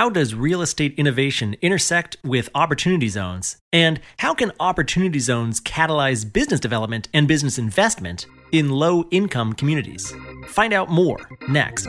how does real estate innovation intersect with opportunity zones? And how can opportunity zones catalyze business development and business investment in low income communities? Find out more next.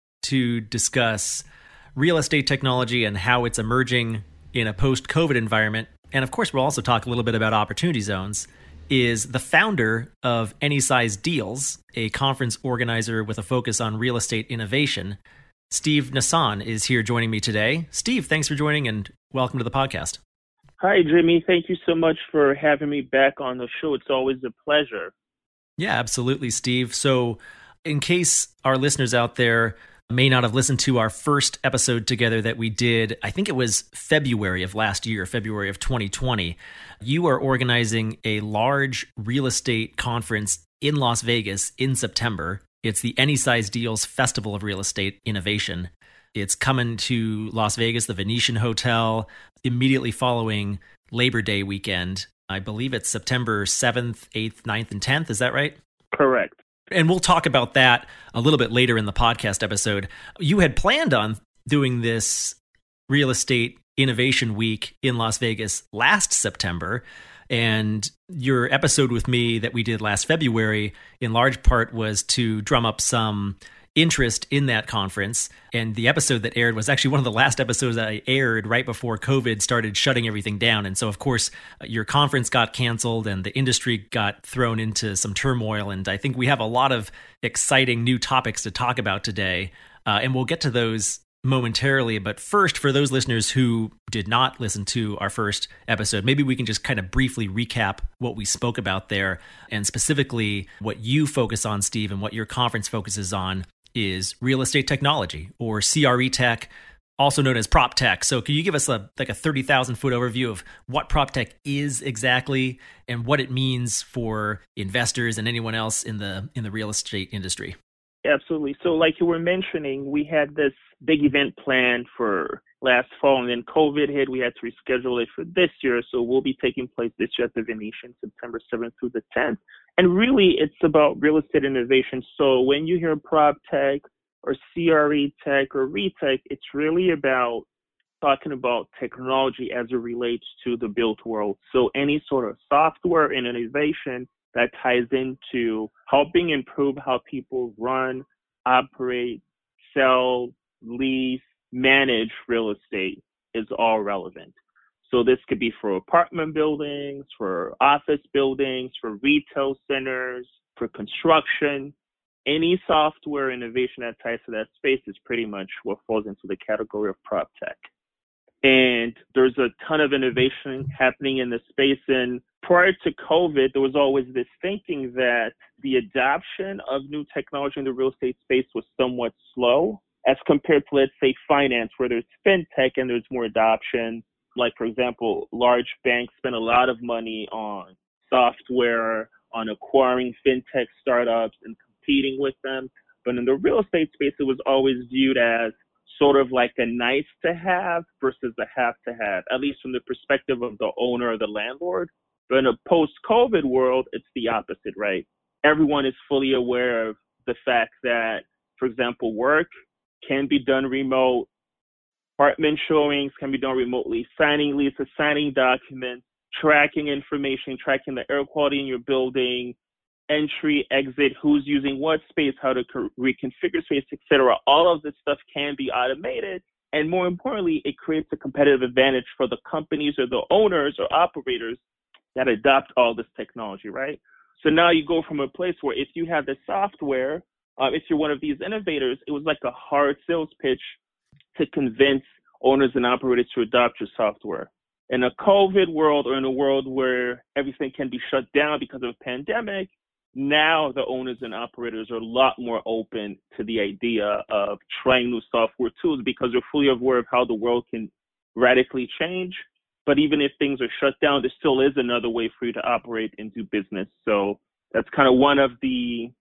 to discuss real estate technology and how it's emerging in a post COVID environment. And of course, we'll also talk a little bit about opportunity zones. Is the founder of Any Size Deals, a conference organizer with a focus on real estate innovation. Steve Nassan is here joining me today. Steve, thanks for joining and welcome to the podcast. Hi, Jimmy. Thank you so much for having me back on the show. It's always a pleasure. Yeah, absolutely, Steve. So, in case our listeners out there may not have listened to our first episode together that we did, I think it was February of last year, February of 2020. You are organizing a large real estate conference in Las Vegas in September. It's the Any Size Deals Festival of Real Estate Innovation. It's coming to Las Vegas, the Venetian Hotel, immediately following Labor Day weekend. I believe it's September 7th, 8th, 9th, and 10th. Is that right? Correct and we'll talk about that a little bit later in the podcast episode. You had planned on doing this real estate innovation week in Las Vegas last September. And your episode with me that we did last February, in large part, was to drum up some interest in that conference. And the episode that aired was actually one of the last episodes that I aired right before COVID started shutting everything down. And so, of course, your conference got canceled and the industry got thrown into some turmoil. And I think we have a lot of exciting new topics to talk about today. Uh, and we'll get to those momentarily. But first, for those listeners who did not listen to our first episode, maybe we can just kind of briefly recap what we spoke about there and specifically what you focus on, Steve, and what your conference focuses on is real estate technology or CRE tech, also known as prop tech. So, can you give us a like a thirty thousand foot overview of what prop tech is exactly and what it means for investors and anyone else in the in the real estate industry? Absolutely. So, like you were mentioning, we had this big event planned for last fall, and then COVID hit. We had to reschedule it for this year. So, we'll be taking place this year at the Venetian, September 7th through the 10th. And really, it's about real estate innovation. So, when you hear prop tech or CRE tech or RETech, it's really about talking about technology as it relates to the built world. So, any sort of software and innovation that ties into helping improve how people run, operate, sell, lease, manage real estate is all relevant. So this could be for apartment buildings, for office buildings, for retail centers, for construction. Any software innovation that ties to that space is pretty much what falls into the category of prop tech. And there's a ton of innovation happening in the space. And prior to COVID, there was always this thinking that the adoption of new technology in the real estate space was somewhat slow as compared to, let's say, finance, where there's fintech and there's more adoption. Like, for example, large banks spend a lot of money on software, on acquiring fintech startups and competing with them. But in the real estate space, it was always viewed as sort of like a nice to have versus a have to have, at least from the perspective of the owner or the landlord. But in a post COVID world, it's the opposite, right? Everyone is fully aware of the fact that, for example, work can be done remote, apartment showings can be done remotely, signing leases, signing documents, tracking information, tracking the air quality in your building, entry, exit, who's using what space, how to reconfigure space, etc. All of this stuff can be automated. And more importantly, it creates a competitive advantage for the companies or the owners or operators that adopt all this technology, right? So now you go from a place where if you have the software, uh, if you're one of these innovators, it was like a hard sales pitch to convince owners and operators to adopt your software. In a COVID world or in a world where everything can be shut down because of a pandemic, now the owners and operators are a lot more open to the idea of trying new software tools because they're fully aware of how the world can radically change. But even if things are shut down, there still is another way for you to operate and do business. So that's kind of one of the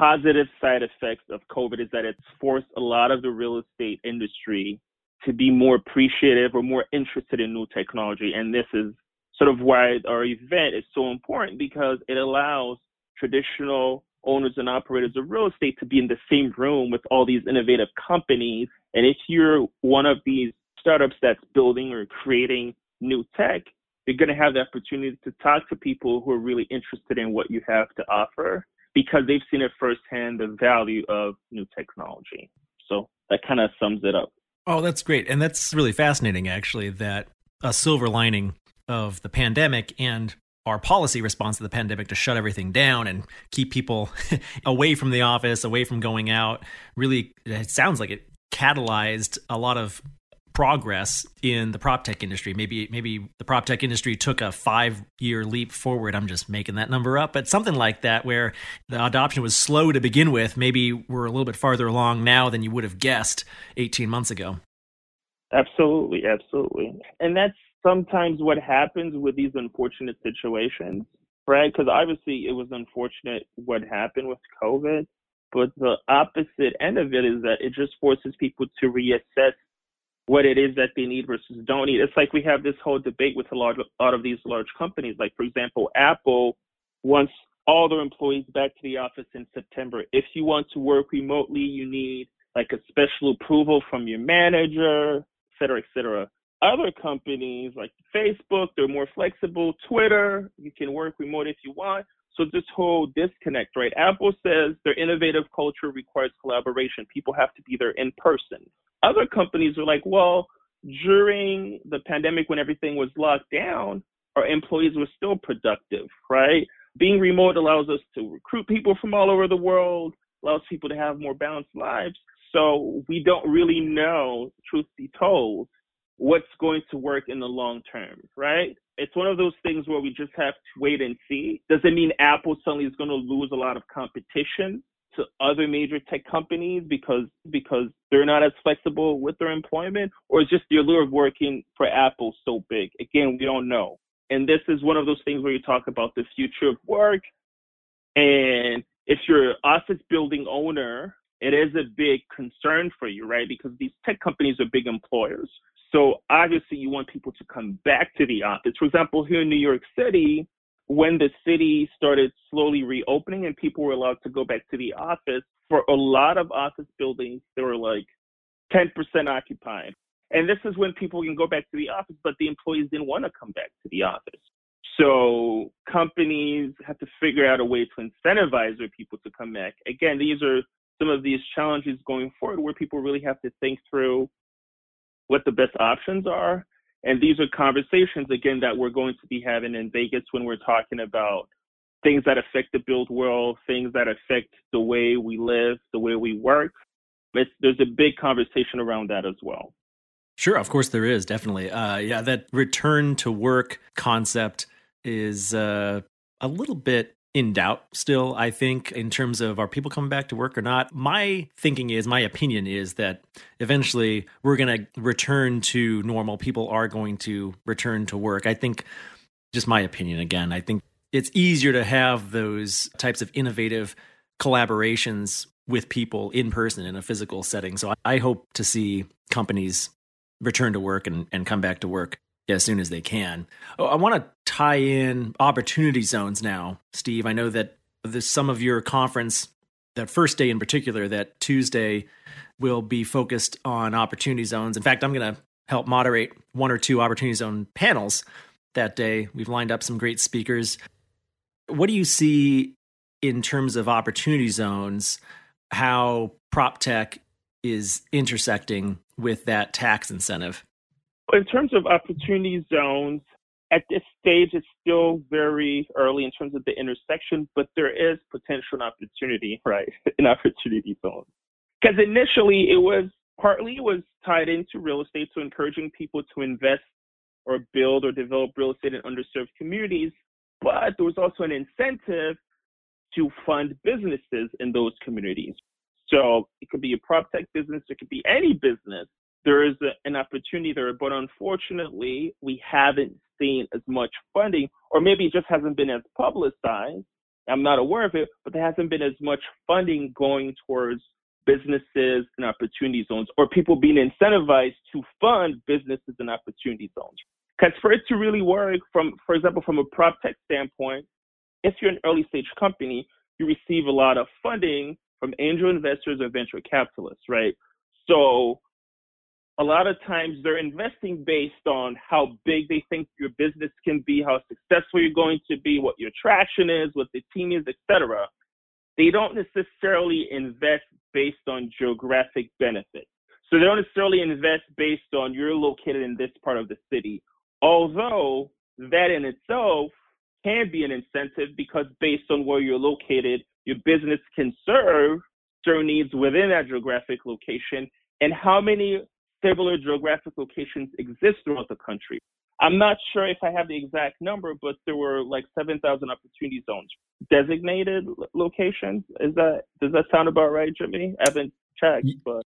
positive side effects of COVID is that it's forced a lot of the real estate industry to be more appreciative or more interested in new technology. And this is sort of why our event is so important because it allows traditional owners and operators of real estate to be in the same room with all these innovative companies. And if you're one of these startups that's building or creating new tech, you're going to have the opportunity to talk to people who are really interested in what you have to offer because they've seen it firsthand the value of new technology. So that kind of sums it up. Oh, that's great. And that's really fascinating, actually, that a silver lining of the pandemic and our policy response to the pandemic to shut everything down and keep people away from the office, away from going out, really, it sounds like it catalyzed a lot of progress in the prop tech industry. Maybe maybe the prop tech industry took a five year leap forward. I'm just making that number up, but something like that, where the adoption was slow to begin with. Maybe we're a little bit farther along now than you would have guessed 18 months ago. Absolutely, absolutely, and that's sometimes what happens with these unfortunate situations, right? Because obviously it was unfortunate what happened with COVID. But the opposite end of it is that it just forces people to reassess what it is that they need versus don't need. It's like we have this whole debate with a lot, lot of these large companies. Like, for example, Apple wants all their employees back to the office in September. If you want to work remotely, you need like a special approval from your manager, et cetera, et cetera. Other companies like Facebook, they're more flexible. Twitter, you can work remote if you want. So this whole disconnect, right? Apple says their innovative culture requires collaboration. People have to be there in person. Other companies are like, well, during the pandemic when everything was locked down, our employees were still productive, right? Being remote allows us to recruit people from all over the world, allows people to have more balanced lives. So we don't really know, truth be told, what's going to work in the long term, right? It's one of those things where we just have to wait and see. Does it mean Apple suddenly is going to lose a lot of competition to other major tech companies because because they're not as flexible with their employment, or is just the allure of working for Apple so big? Again, we don't know. And this is one of those things where you talk about the future of work. And if you're an office building owner, it is a big concern for you, right? Because these tech companies are big employers. So obviously you want people to come back to the office. For example, here in New York City, when the city started slowly reopening and people were allowed to go back to the office, for a lot of office buildings, they were like 10% occupied. And this is when people can go back to the office, but the employees didn't want to come back to the office. So companies have to figure out a way to incentivize their people to come back. Again, these are some of these challenges going forward where people really have to think through what the best options are and these are conversations, again, that we're going to be having in Vegas when we're talking about things that affect the built world, things that affect the way we live, the way we work. It's, there's a big conversation around that as well. Sure, of course there is definitely. Uh, yeah, that return to work concept is uh, a little bit in doubt still, I think, in terms of are people coming back to work or not. My thinking is, my opinion is that eventually we're going to return to normal. People are going to return to work. I think, just my opinion again, I think it's easier to have those types of innovative collaborations with people in person in a physical setting. So I hope to see companies return to work and, and come back to work as soon as they can. Oh, I want to tie in opportunity zones now, Steve. I know that there's some of your conference, that first day in particular, that Tuesday will be focused on opportunity zones. In fact, I'm going to help moderate one or two opportunity zone panels that day. We've lined up some great speakers. What do you see in terms of opportunity zones? How prop tech is intersecting with that tax incentive? In terms of opportunity zones, at this stage, it's still very early in terms of the intersection, but there is potential opportunity, right, in opportunity zones. Because initially, it was partly was tied into real estate, so encouraging people to invest or build or develop real estate in underserved communities. But there was also an incentive to fund businesses in those communities. So it could be a prop tech business, it could be any business. There is a, an opportunity there, but unfortunately, we haven't seen as much funding, or maybe it just hasn't been as publicized. I'm not aware of it, but there hasn't been as much funding going towards businesses and opportunity zones, or people being incentivized to fund businesses and opportunity zones. Because for it to really work, from for example, from a prop tech standpoint, if you're an early stage company, you receive a lot of funding from angel investors or venture capitalists, right? So a lot of times they're investing based on how big they think your business can be, how successful you're going to be, what your traction is, what the team is, etc. They don't necessarily invest based on geographic benefit. So they don't necessarily invest based on you're located in this part of the city. Although that in itself can be an incentive because based on where you're located, your business can serve certain needs within that geographic location and how many similar geographic locations exist throughout the country. I'm not sure if I have the exact number, but there were like 7,000 opportunity zones, designated locations. Is that does that sound about right, Jimmy? I haven't checked, but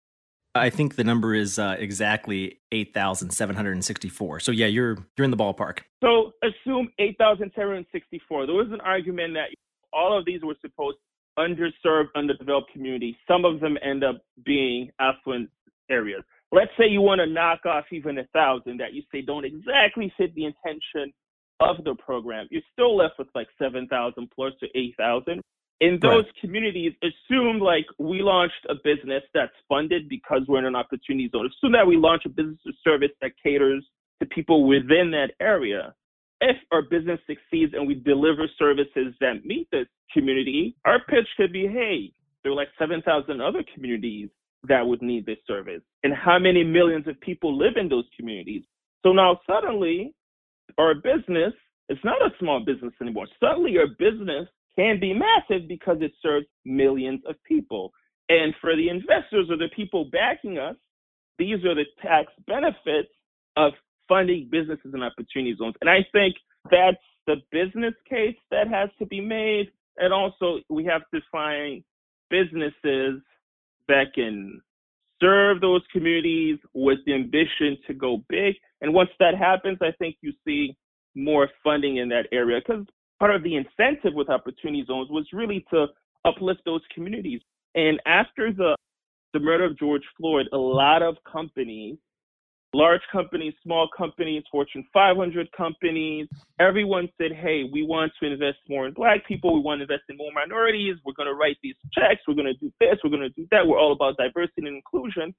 I think the number is uh, exactly 8,764. So yeah, you're you're in the ballpark. So assume 8,764. There was an argument that all of these were supposed underserved, underdeveloped communities. Some of them end up being affluent areas. Let's say you want to knock off even a thousand that you say don't exactly fit the intention of the program. You're still left with like 7,000 plus to 8,000 in those right. communities, assume like we launched a business that's funded because we're in an opportunity zone. Assume that we launch a business or service that caters to people within that area. If our business succeeds and we deliver services that meet this community, our pitch could be, hey, there are like 7,000 other communities that would need this service. And how many millions of people live in those communities? So now suddenly our business is not a small business anymore. Suddenly our business can be massive because it serves millions of people. And for the investors or the people backing us, these are the tax benefits of funding businesses and opportunity zones. And I think that's the business case that has to be made. And also, we have to find businesses that can serve those communities with the ambition to go big. And once that happens, I think you see more funding in that area because part of the incentive with opportunity zones was really to uplift those communities. And after the the murder of George Floyd, a lot of companies, large companies, small companies, Fortune 500 companies, everyone said, hey, we want to invest more in black people. We want to invest in more minorities. We're going to write these checks. We're going to do this. We're going to do that. We're all about diversity and inclusion.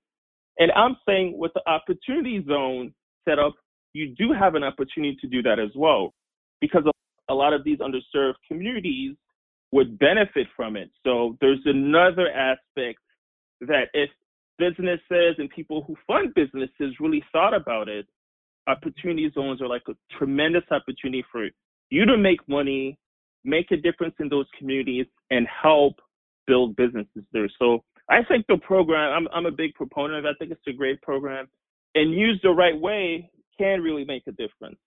And I'm saying with the opportunity zone set up, you do have an opportunity to do that as well because a lot of these underserved communities would benefit from it. So there's another aspect that if businesses and people who fund businesses really thought about it, opportunity zones are like a tremendous opportunity for you to make money, make a difference in those communities, and help build businesses there. So I think the program, I'm, I'm a big proponent of it. I think it's a great program. And used the right way, can really make a difference.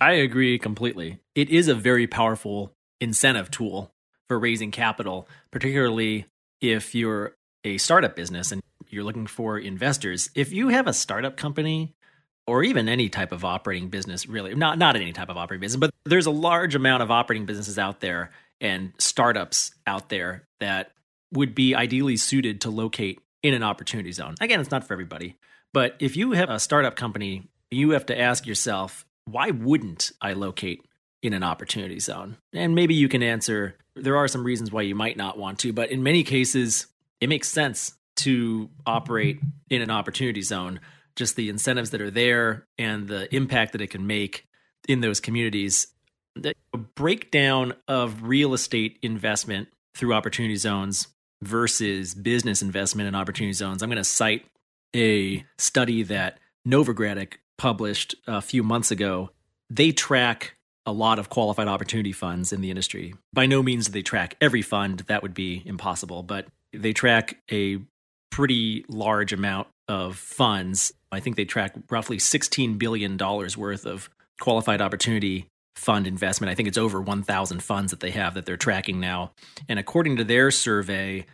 I agree completely. It is a very powerful incentive tool for raising capital, particularly if you're a startup business and you're looking for investors. If you have a startup company or even any type of operating business, really, not not any type of operating business, but there's a large amount of operating businesses out there and startups out there that would be ideally suited to locate in an opportunity zone. Again, it's not for everybody, but if you have a startup company, you have to ask yourself, why wouldn't I locate in an opportunity zone? And maybe you can answer there are some reasons why you might not want to, but in many cases, it makes sense to operate in an opportunity zone. Just the incentives that are there and the impact that it can make in those communities. The breakdown of real estate investment through opportunity zones versus business investment in opportunity zones. I'm going to cite a study that Novogradac published a few months ago, they track a lot of qualified opportunity funds in the industry. By no means do they track every fund, that would be impossible, but they track a pretty large amount of funds. I think they track roughly $16 billion worth of qualified opportunity fund investment. I think it's over 1,000 funds that they have that they're tracking now. And according to their survey,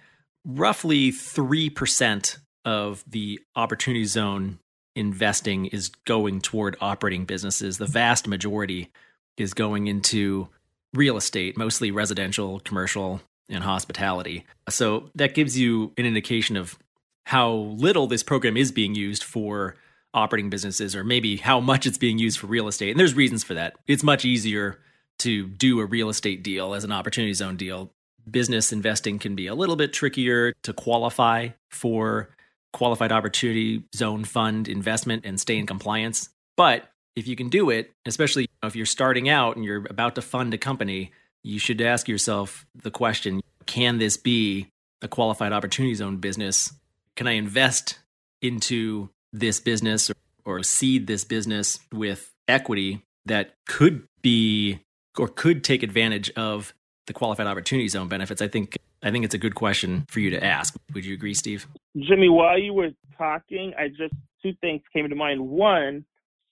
roughly 3% of the opportunity zone investing is going toward operating businesses. The vast majority is going into real estate, mostly residential, commercial, and hospitality. So that gives you an indication of how little this program is being used for operating businesses or maybe how much it's being used for real estate. And there's reasons for that. It's much easier to do a real estate deal as an opportunity zone deal. Business investing can be a little bit trickier to qualify for qualified opportunity zone fund investment and stay in compliance. But if you can do it, especially if you're starting out and you're about to fund a company, you should ask yourself the question can this be a qualified opportunity zone business? Can I invest into this business or, or seed this business with equity that could be or could take advantage of the qualified opportunity zone benefits? I think I think it's a good question for you to ask. Would you agree, Steve? Jimmy, while you were talking, I just two things came to mind. One,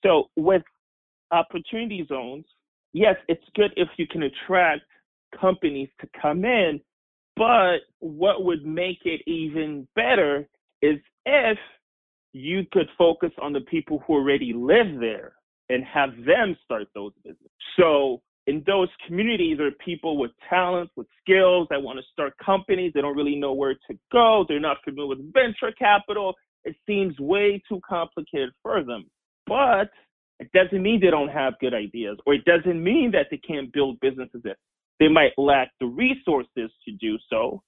so with opportunity zones, yes, it's good if you can attract companies to come in, but what would make it even better is if you could focus on the people who already live there and have them start those businesses. So in those communities are people with talents, with skills that want to start companies. They don't really know where to go. They're not familiar with venture capital. It seems way too complicated for them. But it doesn't mean they don't have good ideas, or it doesn't mean that they can't build businesses. They might lack the resources to do so.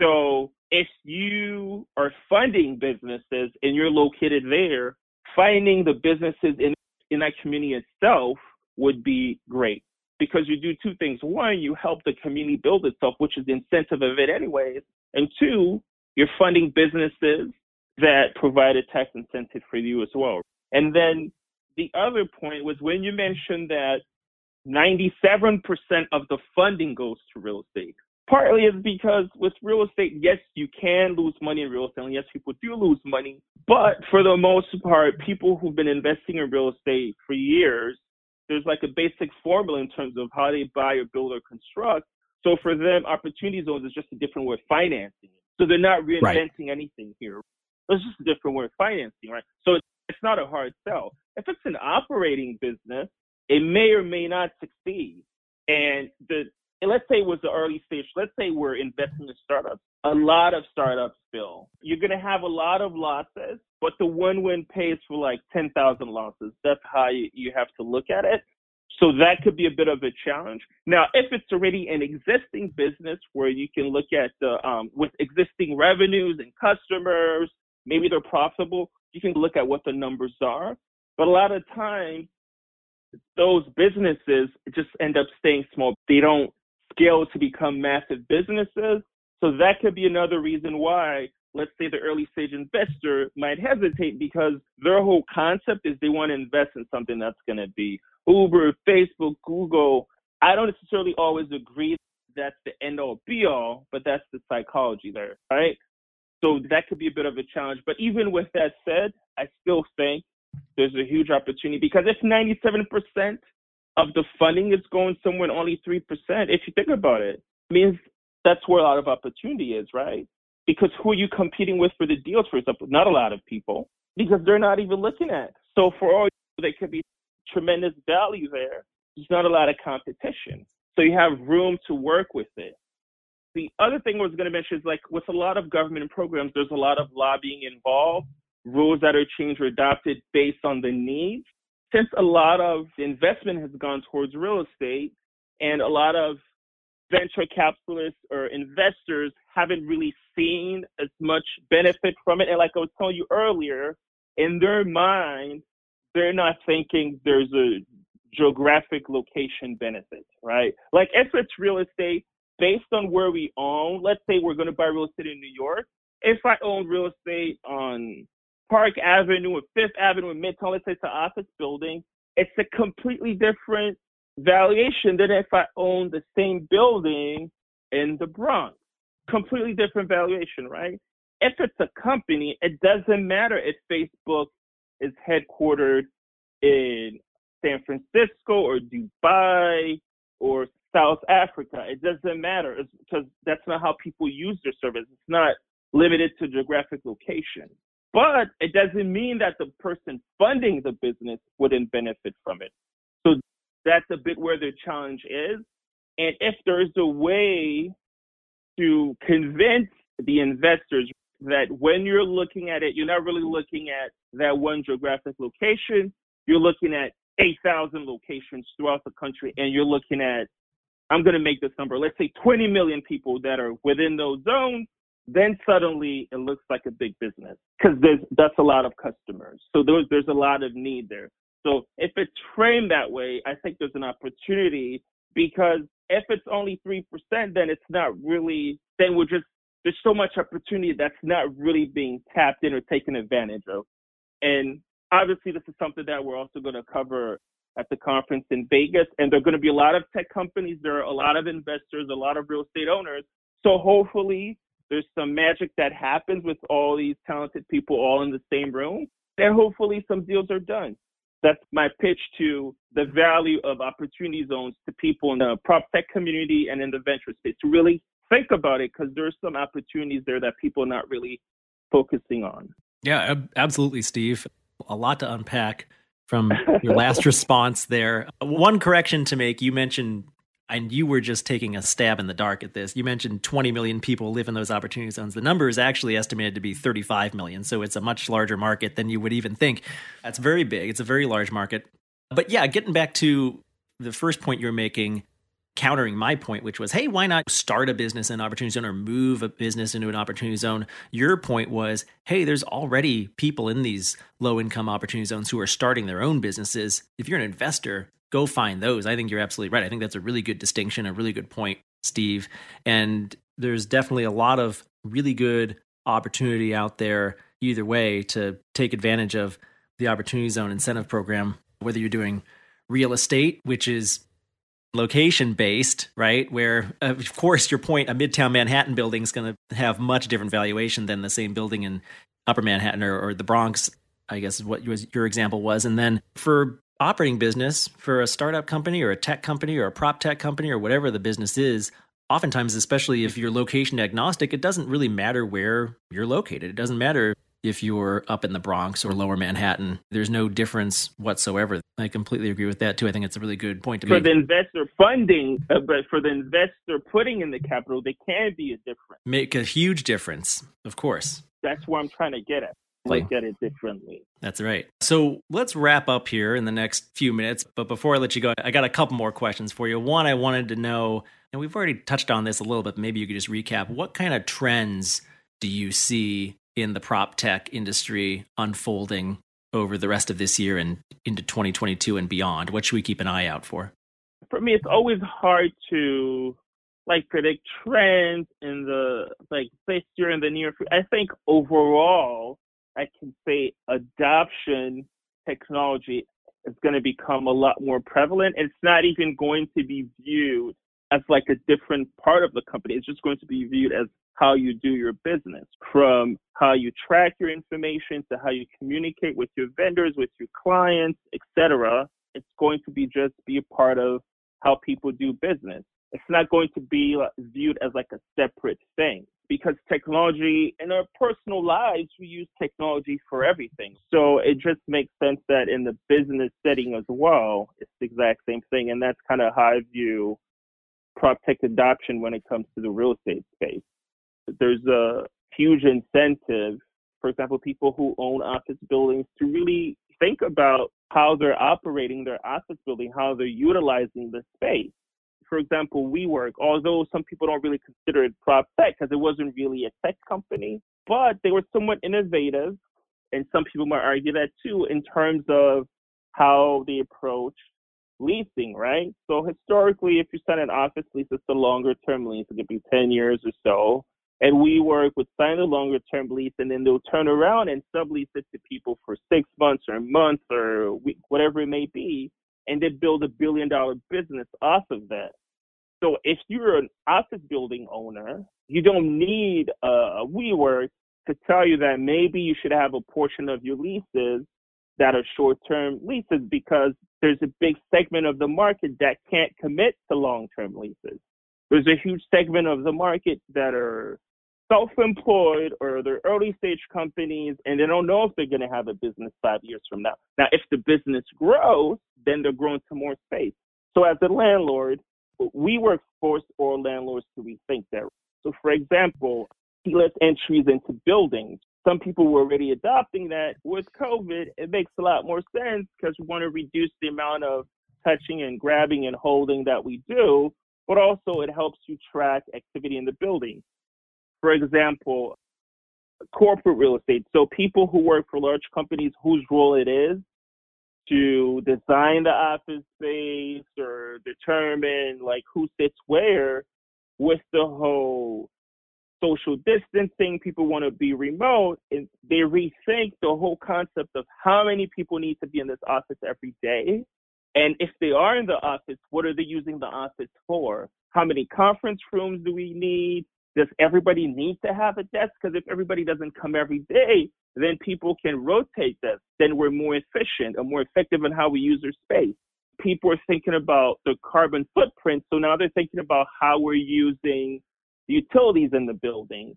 So if you are funding businesses and you're located there, finding the businesses in, in that community itself would be great because you do two things. One, you help the community build itself, which is the incentive of it anyways. And two, you're funding businesses that provide a tax incentive for you as well. And then the other point was when you mentioned that 97% of the funding goes to real estate. Partly is because with real estate, yes, you can lose money in real estate, and yes, people do lose money. But for the most part, people who've been investing in real estate for years, there's like a basic formula in terms of how they buy or build or construct. So for them, opportunity zones is just a different way of financing. So they're not reinventing right. anything here. It's just a different way of financing, right? So it's not a hard sell. If it's an operating business, it may or may not succeed. And the let's say it was the early stage. Let's say we're investing in startups. A lot of startups fail. You're gonna have a lot of losses, but the one win pays for like ten thousand losses. That's how you, you have to look at it. So that could be a bit of a challenge. Now, if it's already an existing business where you can look at the um, with existing revenues and customers, maybe they're profitable. You can look at what the numbers are. But a lot of times, those businesses just end up staying small. They don't scale to become massive businesses. So that could be another reason why, let's say, the early stage investor might hesitate because their whole concept is they want to invest in something that's going to be Uber, Facebook, Google. I don't necessarily always agree that's the end all be all, but that's the psychology there, right? So that could be a bit of a challenge. But even with that said, I still think there's a huge opportunity because if 97% of the funding is going somewhere only 3%, if you think about it, it means that's where a lot of opportunity is, right? Because who are you competing with for the deals, for example? Not a lot of people because they're not even looking at. So for all there could be tremendous value there. There's not a lot of competition. So you have room to work with it. The other thing I was going to mention is like with a lot of government programs, there's a lot of lobbying involved rules that are changed or adopted based on the needs. Since a lot of investment has gone towards real estate and a lot of venture capitalists or investors haven't really seen as much benefit from it. And like I was telling you earlier, in their mind, they're not thinking there's a geographic location benefit, right? Like if it's real estate based on where we own, let's say we're going to buy real estate in New York. If I own real estate on Park Avenue or Fifth Avenue in Midtown, let's say it's an office building, it's a completely different valuation than if I own the same building in the Bronx. Completely different valuation, right? If it's a company, it doesn't matter if Facebook is headquartered in San Francisco or Dubai or South Africa. It doesn't matter because that's not how people use their service. It's not limited to geographic location. But it doesn't mean that the person funding the business wouldn't benefit from it. So that's a bit where the challenge is. And if there's a way to convince the investors that when you're looking at it, you're not really looking at that one geographic location. You're looking at 8,000 locations throughout the country, and you're looking at, I'm going to make this number, let's say 20 million people that are within those zones. Then suddenly it looks like a big business because there's that's a lot of customers. So there's there's a lot of need there. So if it's framed that way, I think there's an opportunity because if it's only three percent, then it's not really. Then we're just there's so much opportunity that's not really being tapped in or taken advantage of. And obviously, this is something that we're also going to cover at the conference in Vegas. And there are going to be a lot of tech companies, there are a lot of investors, a lot of real estate owners. So hopefully, there's some magic that happens with all these talented people all in the same room. And hopefully, some deals are done. That's my pitch to the value of opportunity zones to people in the prop tech community and in the venture space to really think about it because there's some opportunities there that people are not really focusing on. Yeah, absolutely, Steve. A lot to unpack from your last response there. One correction to make you mentioned, and you were just taking a stab in the dark at this. You mentioned 20 million people live in those opportunity zones. The number is actually estimated to be 35 million. So it's a much larger market than you would even think. That's very big. It's a very large market. But yeah, getting back to the first point you're making, countering my point, which was, hey, why not start a business in an opportunity zone or move a business into an opportunity zone? Your point was, hey, there's already people in these low income opportunity zones who are starting their own businesses. If you're an investor, go find those. I think you're absolutely right. I think that's a really good distinction, a really good point, Steve. And there's definitely a lot of really good opportunity out there either way to take advantage of the opportunity zone incentive program, whether you're doing real estate, which is location based, right? Where, uh, of course, your point, a Midtown Manhattan building is going to have much different valuation than the same building in Upper Manhattan or, or the Bronx, I guess is what your example was. And then for operating business, for a startup company or a tech company or a prop tech company or whatever the business is, oftentimes, especially if you're location agnostic, it doesn't really matter where you're located. It doesn't matter if you're up in the Bronx or lower Manhattan. There's no difference whatsoever. I completely agree with that too. I think it's a really good point to for make. For the investor funding, uh, but for the investor putting in the capital, there can be a difference. Make a huge difference, of course. That's where I'm trying to get at. Look at it differently. That's right. So let's wrap up here in the next few minutes. But before I let you go, I got a couple more questions for you. One, I wanted to know, and we've already touched on this a little bit. Maybe you could just recap. What kind of trends do you see in the prop tech industry unfolding over the rest of this year and into 2022 and beyond? What should we keep an eye out for? For me, it's always hard to like predict trends in the like this year in the near future. I think overall, I can say adoption technology is going to become a lot more prevalent. It's not even going to be viewed as like a different part of the company. It's just going to be viewed as how you do your business, from how you track your information to how you communicate with your vendors, with your clients, etc. It's going to be just be a part of how people do business. It's not going to be uh, viewed as like a separate thing because technology in our personal lives, we use technology for everything. So it just makes sense that in the business setting as well, it's the exact same thing. And that's kind of how I view prop tech adoption when it comes to the real estate space there's a huge incentive, for example, people who own office buildings to really think about how they're operating their office building, how they're utilizing the space. For example, WeWork, although some people don't really consider it prop tech because it wasn't really a tech company, but they were somewhat innovative. And some people might argue that too in terms of how they approach leasing, right? So historically, if you sign an office lease, it's a longer term lease. It could be 10 years or so. And WeWork would sign a longer term lease and then they'll turn around and sublease it to people for six months or a month or week, whatever it may be. And they build a billion dollar business off of that. So if you're an office building owner, you don't need a WeWork to tell you that maybe you should have a portion of your leases that are short term leases because there's a big segment of the market that can't commit to long term leases. There's a huge segment of the market that are self employed or they're early stage companies and they don't know if they're going to have a business five years from now. Now, if the business grows, then they're growing to more space. So, as a landlord, WeWork force all landlords to rethink that. So, for example, keyless entries into buildings. Some people were already adopting that. With COVID, it makes a lot more sense because we want to reduce the amount of touching and grabbing and holding that we do, but also it helps you track activity in the building. For example, corporate real estate. So people who work for large companies whose role it is to design the office space or determine like who sits where with the whole social distancing, people want to be remote, and they rethink the whole concept of how many people need to be in this office every day. And if they are in the office, what are they using the office for? How many conference rooms do we need? Does everybody need to have a desk? Because if everybody doesn't come every day, then people can rotate this. Then we're more efficient and more effective in how we use our space. People are thinking about the carbon footprint. So now they're thinking about how we're using the utilities in the building.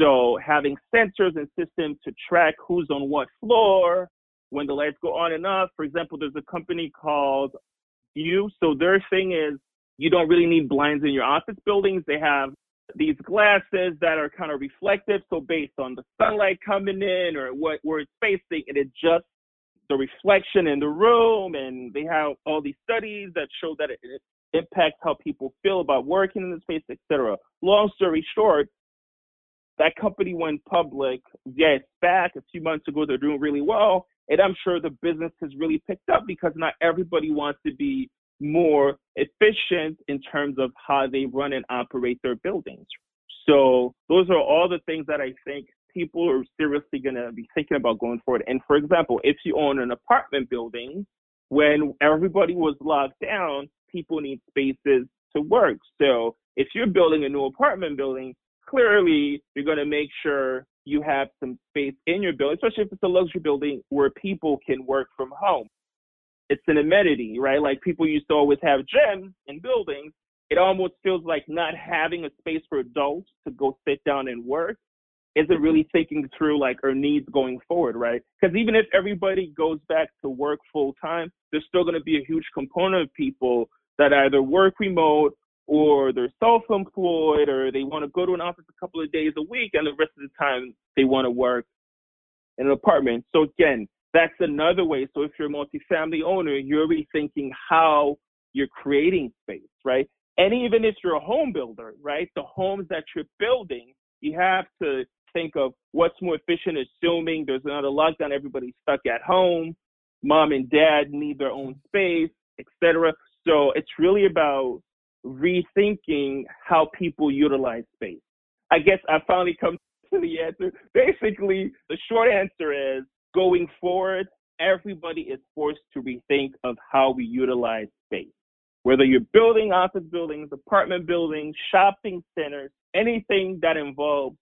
So having sensors and systems to track who's on what floor, when the lights go on and off. For example, there's a company called View. So their thing is you don't really need blinds in your office buildings. They have these glasses that are kind of reflective. So based on the sunlight coming in or what where it's facing, it adjusts the reflection in the room. And they have all these studies that show that it, it impacts how people feel about working in the space, etc. Long story short, that company went public. Yeah, it's back a few months ago. They're doing really well. And I'm sure the business has really picked up because not everybody wants to be more efficient in terms of how they run and operate their buildings. So those are all the things that I think people are seriously going to be thinking about going forward. And for example, if you own an apartment building, when everybody was locked down, people need spaces to work. So if you're building a new apartment building, clearly you're going to make sure you have some space in your building, especially if it's a luxury building where people can work from home it's an amenity, right? Like people used to always have gyms in buildings. It almost feels like not having a space for adults to go sit down and work isn't really thinking through like our needs going forward, right? Because even if everybody goes back to work full time, there's still going to be a huge component of people that either work remote or they're self-employed or they want to go to an office a couple of days a week and the rest of the time they want to work in an apartment. So again, that's another way. So if you're a multifamily owner, you're rethinking how you're creating space, right? And even if you're a home builder, right, the homes that you're building, you have to think of what's more efficient, assuming there's another lockdown, everybody's stuck at home, mom and dad need their own space, etc. So it's really about rethinking how people utilize space. I guess I finally come to the answer. Basically, the short answer is going forward, everybody is forced to rethink of how we utilize space. Whether you're building office buildings, apartment buildings, shopping centers, anything that involves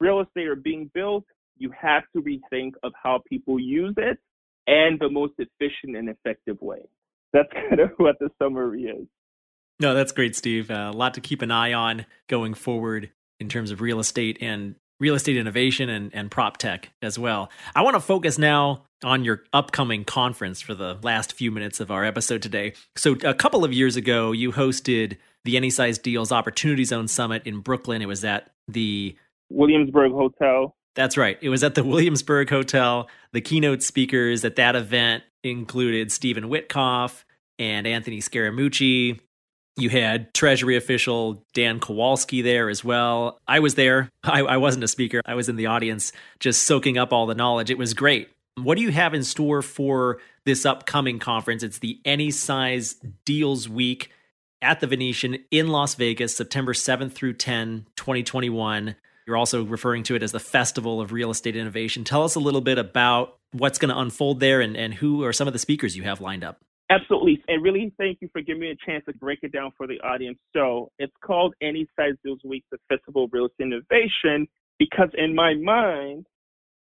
real estate or being built, you have to rethink of how people use it and the most efficient and effective way. That's kind of what the summary is. No, that's great, Steve. Uh, a lot to keep an eye on going forward in terms of real estate and real estate innovation and, and prop tech as well. I want to focus now on your upcoming conference for the last few minutes of our episode today. So, a couple of years ago, you hosted the Any Size Deals Opportunity Zone Summit in Brooklyn. It was at the Williamsburg Hotel. That's right. It was at the Williamsburg Hotel. The keynote speakers at that event included Steven Witkoff and Anthony Scaramucci, you had Treasury official Dan Kowalski there as well. I was there. I, I, wasn't a speaker, I was in the audience just soaking up all the knowledge. It was great. What do you have in store for this upcoming conference? It's the Any Size Deals Week at the Venetian in Las Vegas, September 7th through 10, 2021. You're also referring to it as the Festival of Real Estate Innovation. Tell us a little bit about what's going to unfold there and, and who are some of the speakers you have lined up. Absolutely. And really thank you for giving me a chance to break it down for the audience. So it's called Any Size Deals Week, of Real Estate Innovation, because in my mind,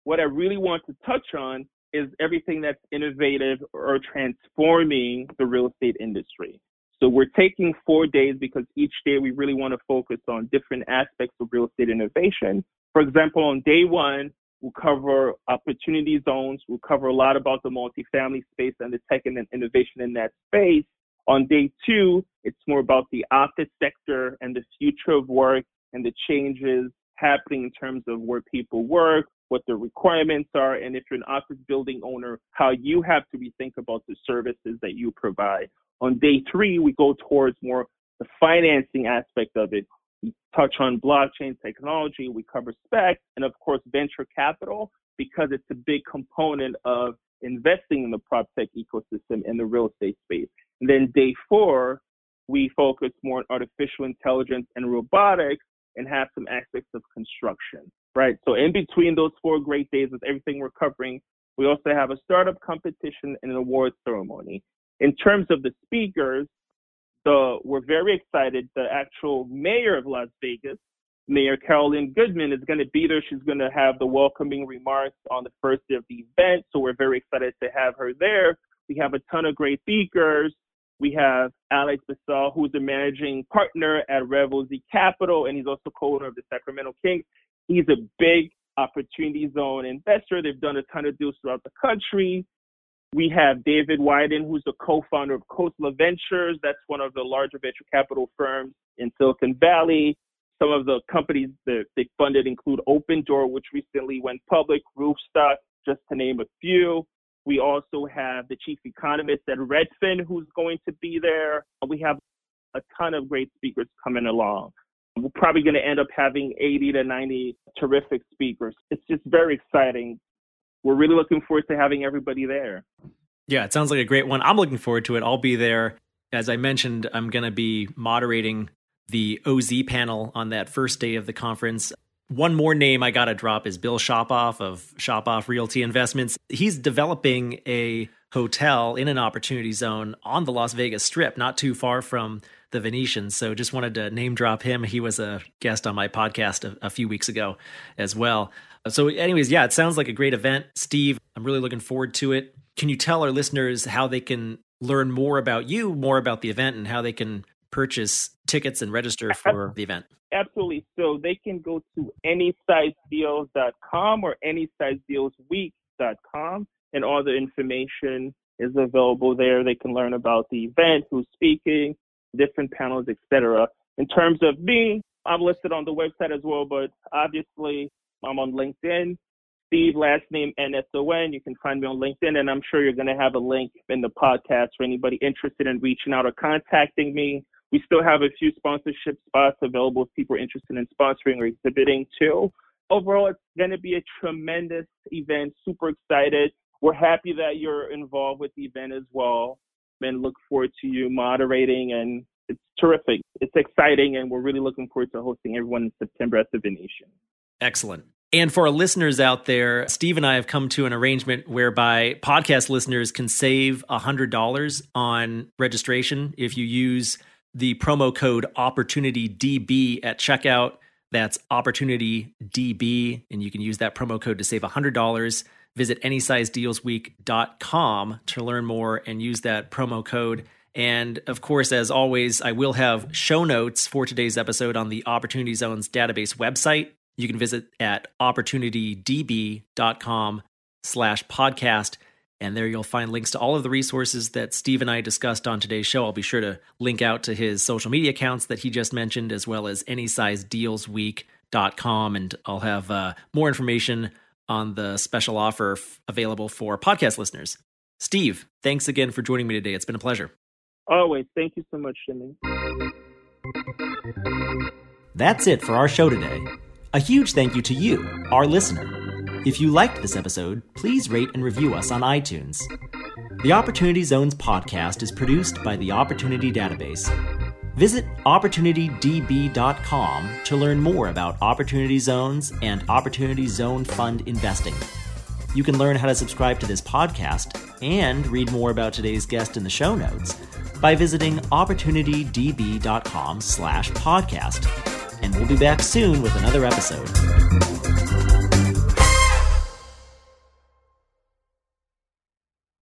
what I really want to touch on is everything that's innovative or transforming the real estate industry. So we're taking four days because each day we really want to focus on different aspects of real estate innovation. For example, on day one, we'll cover opportunity zones. We'll cover a lot about the multifamily space and the tech and innovation in that space. On day two, it's more about the office sector and the future of work and the changes happening in terms of where people work, what the requirements are, and if you're an office building owner, how you have to rethink about the services that you provide. On day three, we go towards more the financing aspect of it. Touch on blockchain technology, we cover spec, and of course, venture capital, because it's a big component of investing in the prop tech ecosystem in the real estate space. And then day four, we focus more on artificial intelligence and robotics and have some aspects of construction, right? So in between those four great days with everything we're covering, we also have a startup competition and an awards ceremony. In terms of the speakers, the, we're very excited. The actual mayor of Las Vegas, Mayor Carolyn Goodman, is going to be there. She's going to have the welcoming remarks on the first day of the event. So we're very excited to have her there. We have a ton of great speakers. We have Alex Bhathal, who's the managing partner at RevOZ Capital, and he's also co-owner of the Sacramento Kings. He's a big opportunity zone investor. They've done a ton of deals throughout the country. We have David Weiden, who's the co-founder of Khosla Ventures. That's one of the larger venture capital firms in Silicon Valley. Some of the companies that they funded include Opendoor, which recently went public, Roofstock, just to name a few. We also have the chief economist at Redfin, who's going to be there. We have a ton of great speakers coming along. We're probably going to end up having 80 to 90 terrific speakers. It's just very exciting we're really looking forward to having everybody there. Yeah, it sounds like a great one. I'm looking forward to it. I'll be there. As I mentioned, I'm going to be moderating the OZ panel on that first day of the conference. One more name I got to drop is Bill Shopoff of Shopoff Realty Investments. He's developing a hotel in an opportunity zone on the Las Vegas Strip, not too far from the Venetian. So just wanted to name drop him. He was a guest on my podcast a, a few weeks ago as well. So, anyways, yeah, it sounds like a great event. Steve, I'm really looking forward to it. Can you tell our listeners how they can learn more about you, more about the event, and how they can purchase tickets and register for the event? Absolutely. So they can go to anysizedeals.com or anysizedealsweek.com, and all the information is available there. They can learn about the event, who's speaking, different panels, etc. In terms of me, I'm listed on the website as well, but obviously I'm on LinkedIn. Steve, last name NSON. You can find me on LinkedIn, and I'm sure you're going to have a link in the podcast for anybody interested in reaching out or contacting me. We still have a few sponsorship spots available if people are interested in sponsoring or exhibiting too. Overall, it's going to be a tremendous event. Super excited. We're happy that you're involved with the event as well, and look forward to you moderating. And it's terrific. It's exciting, and we're really looking forward to hosting everyone in September at the Venetian. Excellent. And for our listeners out there, Steve and I have come to an arrangement whereby podcast listeners can save $100 on registration if you use the promo code OpportunityDB at checkout. That's OpportunityDB, and you can use that promo code to save $100. Visit anysizedealsweek.com to learn more and use that promo code. And of course, as always, I will have show notes for today's episode on the Opportunity Zones database website you can visit at opportunitydb.com slash podcast. And there you'll find links to all of the resources that Steve and I discussed on today's show. I'll be sure to link out to his social media accounts that he just mentioned, as well as anysizedealsweek.com. And I'll have uh, more information on the special offer f- available for podcast listeners. Steve, thanks again for joining me today. It's been a pleasure. Always. Thank you so much, Jimmy. That's it for our show today. A huge thank you to you, our listener. If you liked this episode, please rate and review us on iTunes. The Opportunity Zones podcast is produced by the Opportunity Database. Visit OpportunityDB.com to learn more about Opportunity Zones and Opportunity Zone Fund investing. You can learn how to subscribe to this podcast and read more about today's guest in the show notes by visiting opportunitydb.com slash podcast and we'll be back soon with another episode.